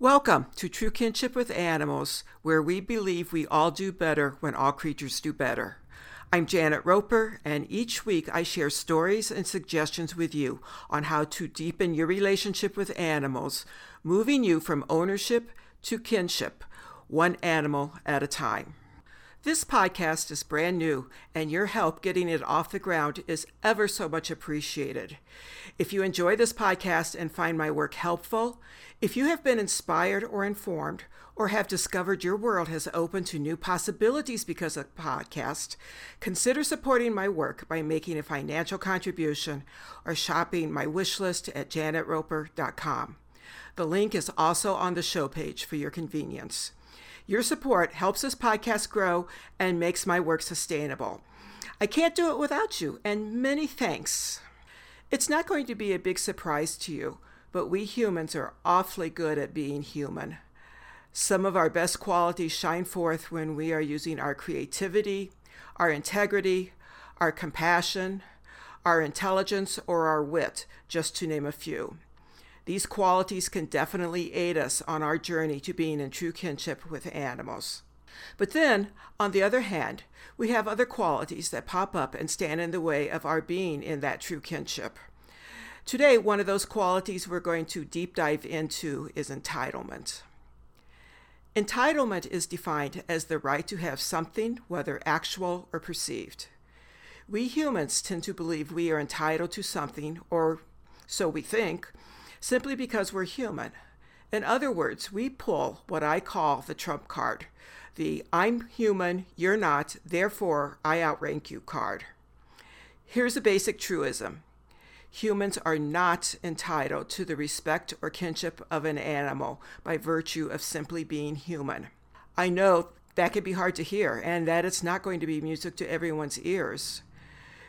Welcome to True Kinship with Animals, where we believe we all do better when all creatures do better. I'm Janet Roper, and each week I share stories and suggestions with you on how to deepen your relationship with animals, moving you from ownership to kinship, one animal at a time. This podcast is brand new, and your help getting it off the ground is ever so much appreciated. If you enjoy this podcast and find my work helpful, if you have been inspired or informed, or have discovered your world has opened to new possibilities because of the podcast, consider supporting my work by making a financial contribution or shopping my wish list at janetroper.com. The link is also on the show page for your convenience. Your support helps this podcast grow and makes my work sustainable. I can't do it without you, and many thanks. It's not going to be a big surprise to you, but we humans are awfully good at being human. Some of our best qualities shine forth when we are using our creativity, our integrity, our compassion, our intelligence, or our wit, just to name a few. These qualities can definitely aid us on our journey to being in true kinship with animals. But then, on the other hand, we have other qualities that pop up and stand in the way of our being in that true kinship. Today, one of those qualities we're going to deep dive into is entitlement. Entitlement is defined as the right to have something, whether actual or perceived. We humans tend to believe we are entitled to something, or so we think, simply because we're human. In other words, we pull what I call the trump card the I'm human, you're not, therefore I outrank you card. Here's a basic truism humans are not entitled to the respect or kinship of an animal by virtue of simply being human. I know that can be hard to hear and that it's not going to be music to everyone's ears.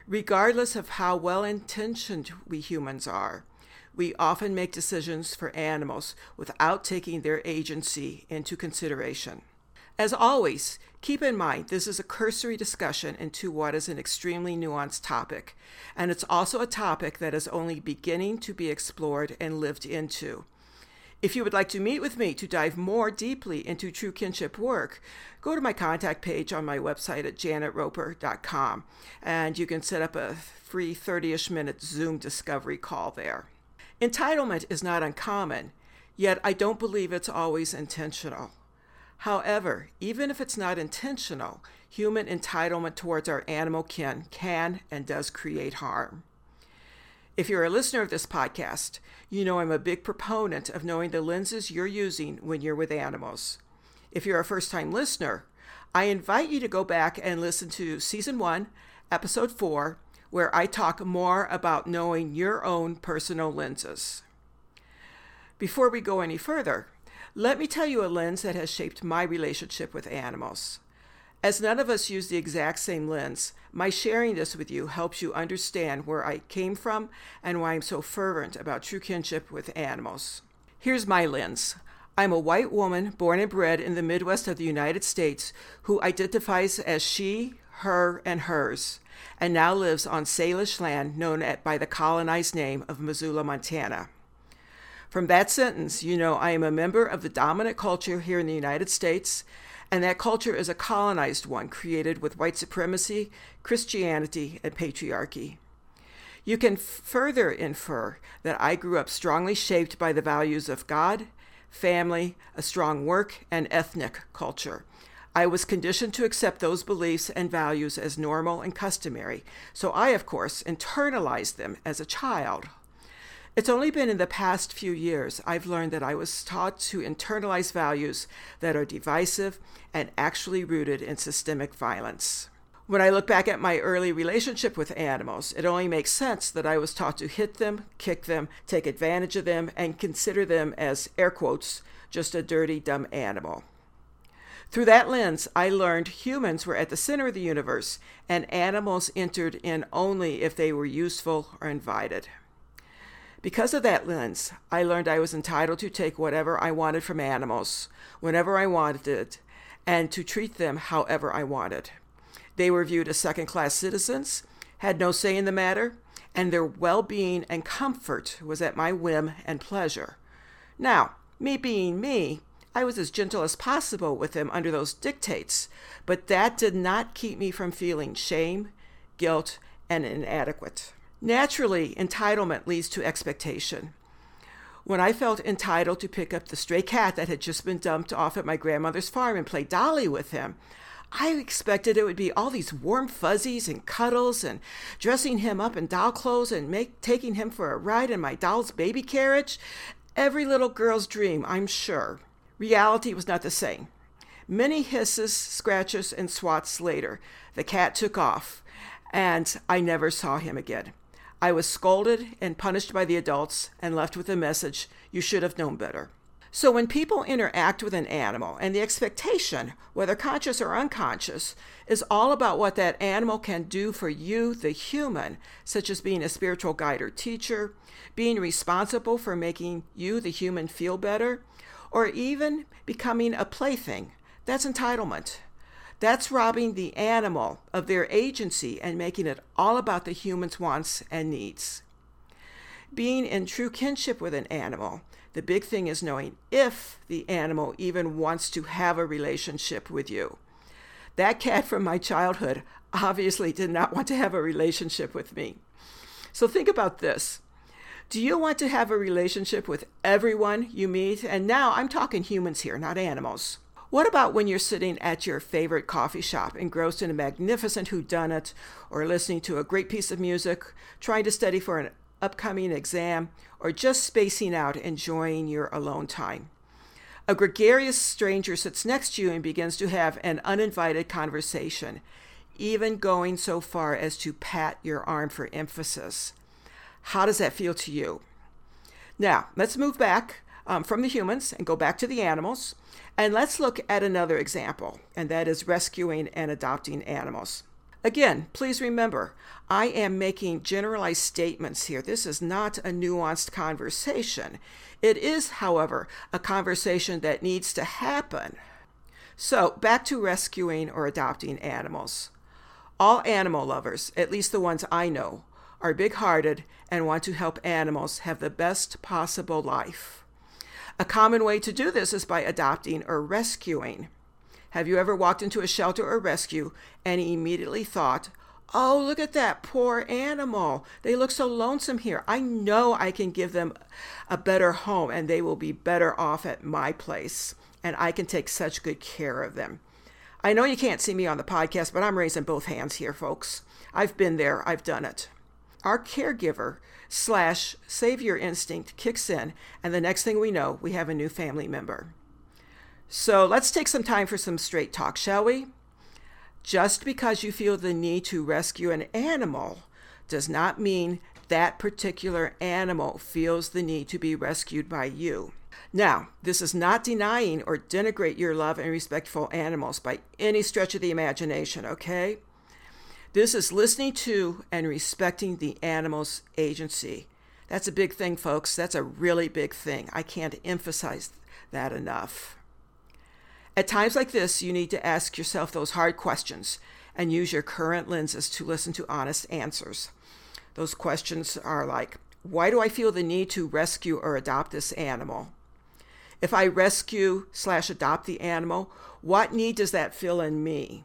Regardless of how well intentioned we humans are, we often make decisions for animals without taking their agency into consideration. As always, keep in mind this is a cursory discussion into what is an extremely nuanced topic, and it's also a topic that is only beginning to be explored and lived into. If you would like to meet with me to dive more deeply into true kinship work, go to my contact page on my website at janetroper.com and you can set up a free 30 ish minute Zoom discovery call there. Entitlement is not uncommon, yet I don't believe it's always intentional. However, even if it's not intentional, human entitlement towards our animal kin can and does create harm. If you're a listener of this podcast, you know I'm a big proponent of knowing the lenses you're using when you're with animals. If you're a first time listener, I invite you to go back and listen to Season 1, Episode 4, where I talk more about knowing your own personal lenses. Before we go any further, let me tell you a lens that has shaped my relationship with animals. As none of us use the exact same lens, my sharing this with you helps you understand where I came from and why I'm so fervent about true kinship with animals. Here's my lens. I'm a white woman born and bred in the Midwest of the United States who identifies as she, her, and hers, and now lives on Salish land known at, by the colonized name of Missoula, Montana. From that sentence, you know I am a member of the dominant culture here in the United States, and that culture is a colonized one created with white supremacy, Christianity, and patriarchy. You can further infer that I grew up strongly shaped by the values of God, family, a strong work, and ethnic culture. I was conditioned to accept those beliefs and values as normal and customary, so I, of course, internalized them as a child. It's only been in the past few years I've learned that I was taught to internalize values that are divisive and actually rooted in systemic violence. When I look back at my early relationship with animals, it only makes sense that I was taught to hit them, kick them, take advantage of them, and consider them as, air quotes, just a dirty, dumb animal. Through that lens, I learned humans were at the center of the universe and animals entered in only if they were useful or invited. Because of that lens, I learned I was entitled to take whatever I wanted from animals, whenever I wanted it, and to treat them however I wanted. They were viewed as second class citizens, had no say in the matter, and their well being and comfort was at my whim and pleasure. Now, Me being me, I was as gentle as possible with him under those dictates, but that did not keep me from feeling shame, guilt, and inadequate. Naturally, entitlement leads to expectation. When I felt entitled to pick up the stray cat that had just been dumped off at my grandmother's farm and play dolly with him, I expected it would be all these warm fuzzies and cuddles and dressing him up in doll clothes and make, taking him for a ride in my doll's baby carriage. Every little girl's dream, I'm sure. Reality was not the same. Many hisses, scratches, and swats later, the cat took off, and I never saw him again. I was scolded and punished by the adults and left with a message you should have known better. So, when people interact with an animal, and the expectation, whether conscious or unconscious, is all about what that animal can do for you, the human, such as being a spiritual guide or teacher, being responsible for making you, the human, feel better, or even becoming a plaything, that's entitlement. That's robbing the animal of their agency and making it all about the human's wants and needs. Being in true kinship with an animal, the big thing is knowing if the animal even wants to have a relationship with you. That cat from my childhood obviously did not want to have a relationship with me. So think about this. Do you want to have a relationship with everyone you meet? And now I'm talking humans here, not animals. What about when you're sitting at your favorite coffee shop, engrossed in a magnificent whodunit, or listening to a great piece of music, trying to study for an upcoming exam, or just spacing out, enjoying your alone time? A gregarious stranger sits next to you and begins to have an uninvited conversation, even going so far as to pat your arm for emphasis. How does that feel to you? Now, let's move back um, from the humans and go back to the animals. And let's look at another example, and that is rescuing and adopting animals. Again, please remember, I am making generalized statements here. This is not a nuanced conversation. It is, however, a conversation that needs to happen. So, back to rescuing or adopting animals. All animal lovers, at least the ones I know, are big hearted and want to help animals have the best possible life. A common way to do this is by adopting or rescuing. Have you ever walked into a shelter or rescue and immediately thought, Oh, look at that poor animal. They look so lonesome here. I know I can give them a better home and they will be better off at my place. And I can take such good care of them. I know you can't see me on the podcast, but I'm raising both hands here, folks. I've been there, I've done it. Our caregiver slash savior instinct kicks in, and the next thing we know, we have a new family member. So let's take some time for some straight talk, shall we? Just because you feel the need to rescue an animal does not mean that particular animal feels the need to be rescued by you. Now, this is not denying or denigrate your love and respect for animals by any stretch of the imagination, okay? This is listening to and respecting the animal's agency. That's a big thing, folks. That's a really big thing. I can't emphasize that enough. At times like this, you need to ask yourself those hard questions and use your current lenses to listen to honest answers. Those questions are like Why do I feel the need to rescue or adopt this animal? If I rescue slash adopt the animal, what need does that fill in me?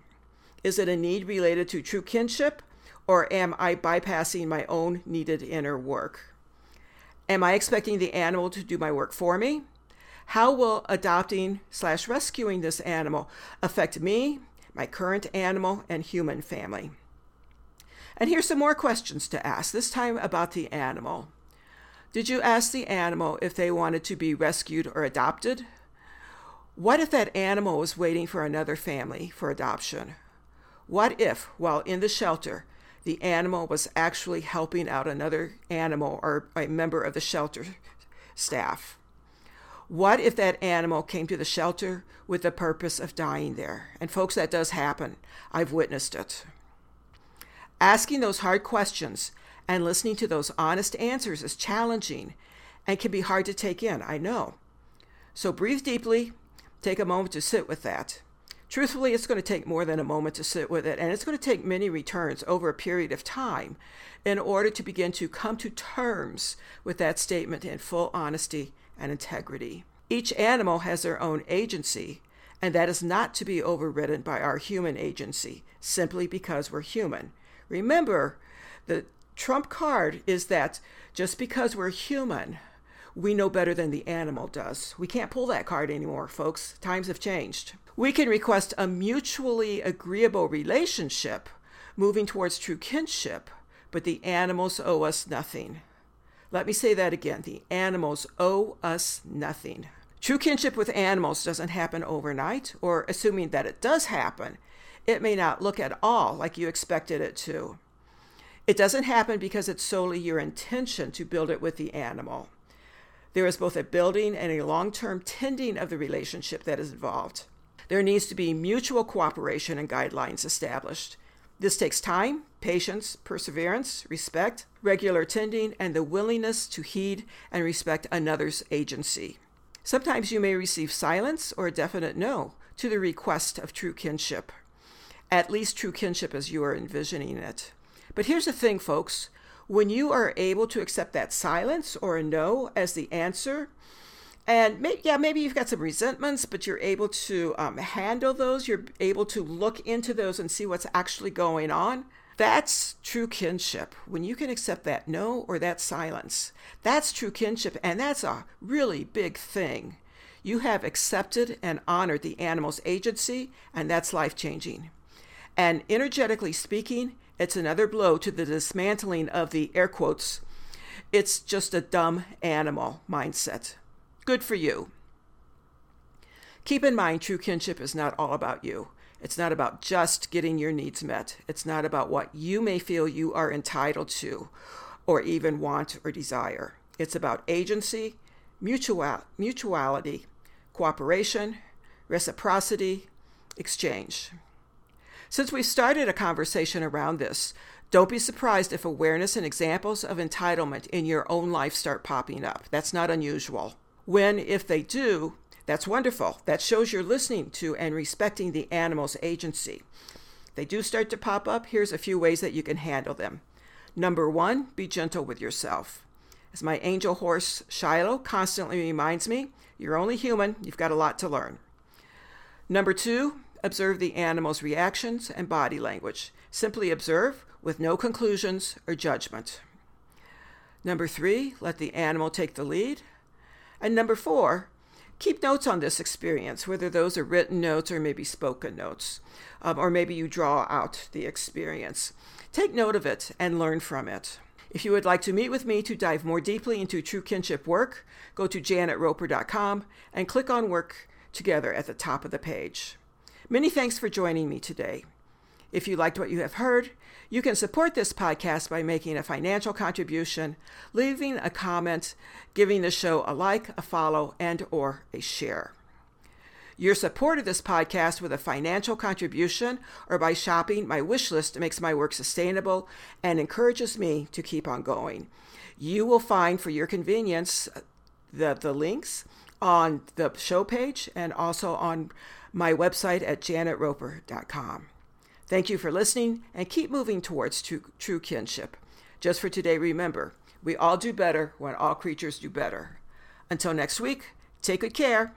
Is it a need related to true kinship, or am I bypassing my own needed inner work? Am I expecting the animal to do my work for me? How will adopting slash rescuing this animal affect me, my current animal, and human family? And here's some more questions to ask, this time about the animal. Did you ask the animal if they wanted to be rescued or adopted? What if that animal was waiting for another family for adoption? What if, while in the shelter, the animal was actually helping out another animal or a member of the shelter staff? What if that animal came to the shelter with the purpose of dying there? And folks, that does happen. I've witnessed it. Asking those hard questions and listening to those honest answers is challenging and can be hard to take in, I know. So breathe deeply, take a moment to sit with that. Truthfully, it's going to take more than a moment to sit with it, and it's going to take many returns over a period of time in order to begin to come to terms with that statement in full honesty and integrity. Each animal has their own agency, and that is not to be overridden by our human agency simply because we're human. Remember, the trump card is that just because we're human, we know better than the animal does. We can't pull that card anymore, folks. Times have changed. We can request a mutually agreeable relationship moving towards true kinship, but the animals owe us nothing. Let me say that again the animals owe us nothing. True kinship with animals doesn't happen overnight, or assuming that it does happen, it may not look at all like you expected it to. It doesn't happen because it's solely your intention to build it with the animal. There is both a building and a long term tending of the relationship that is involved. There needs to be mutual cooperation and guidelines established. This takes time, patience, perseverance, respect, regular tending, and the willingness to heed and respect another's agency. Sometimes you may receive silence or a definite no to the request of true kinship, at least true kinship as you are envisioning it. But here's the thing, folks when you are able to accept that silence or a no as the answer, and may, yeah, maybe you've got some resentments, but you're able to um, handle those. You're able to look into those and see what's actually going on. That's true kinship. When you can accept that no or that silence, that's true kinship. And that's a really big thing. You have accepted and honored the animal's agency, and that's life changing. And energetically speaking, it's another blow to the dismantling of the air quotes, it's just a dumb animal mindset. Good for you. Keep in mind, true kinship is not all about you. It's not about just getting your needs met. It's not about what you may feel you are entitled to or even want or desire. It's about agency, mutual, mutuality, cooperation, reciprocity, exchange. Since we started a conversation around this, don't be surprised if awareness and examples of entitlement in your own life start popping up. That's not unusual. When, if they do, that's wonderful. That shows you're listening to and respecting the animal's agency. They do start to pop up. Here's a few ways that you can handle them. Number one, be gentle with yourself. As my angel horse Shiloh constantly reminds me, you're only human, you've got a lot to learn. Number two, observe the animal's reactions and body language. Simply observe with no conclusions or judgment. Number three, let the animal take the lead. And number four, keep notes on this experience, whether those are written notes or maybe spoken notes, um, or maybe you draw out the experience. Take note of it and learn from it. If you would like to meet with me to dive more deeply into true kinship work, go to janetroper.com and click on Work Together at the top of the page. Many thanks for joining me today. If you liked what you have heard, you can support this podcast by making a financial contribution, leaving a comment, giving the show a like, a follow, and or a share. Your support of this podcast with a financial contribution or by shopping my wish list makes my work sustainable and encourages me to keep on going. You will find for your convenience uh, the, the links on the show page and also on my website at janetroper.com. Thank you for listening and keep moving towards true, true kinship. Just for today, remember, we all do better when all creatures do better. Until next week, take good care.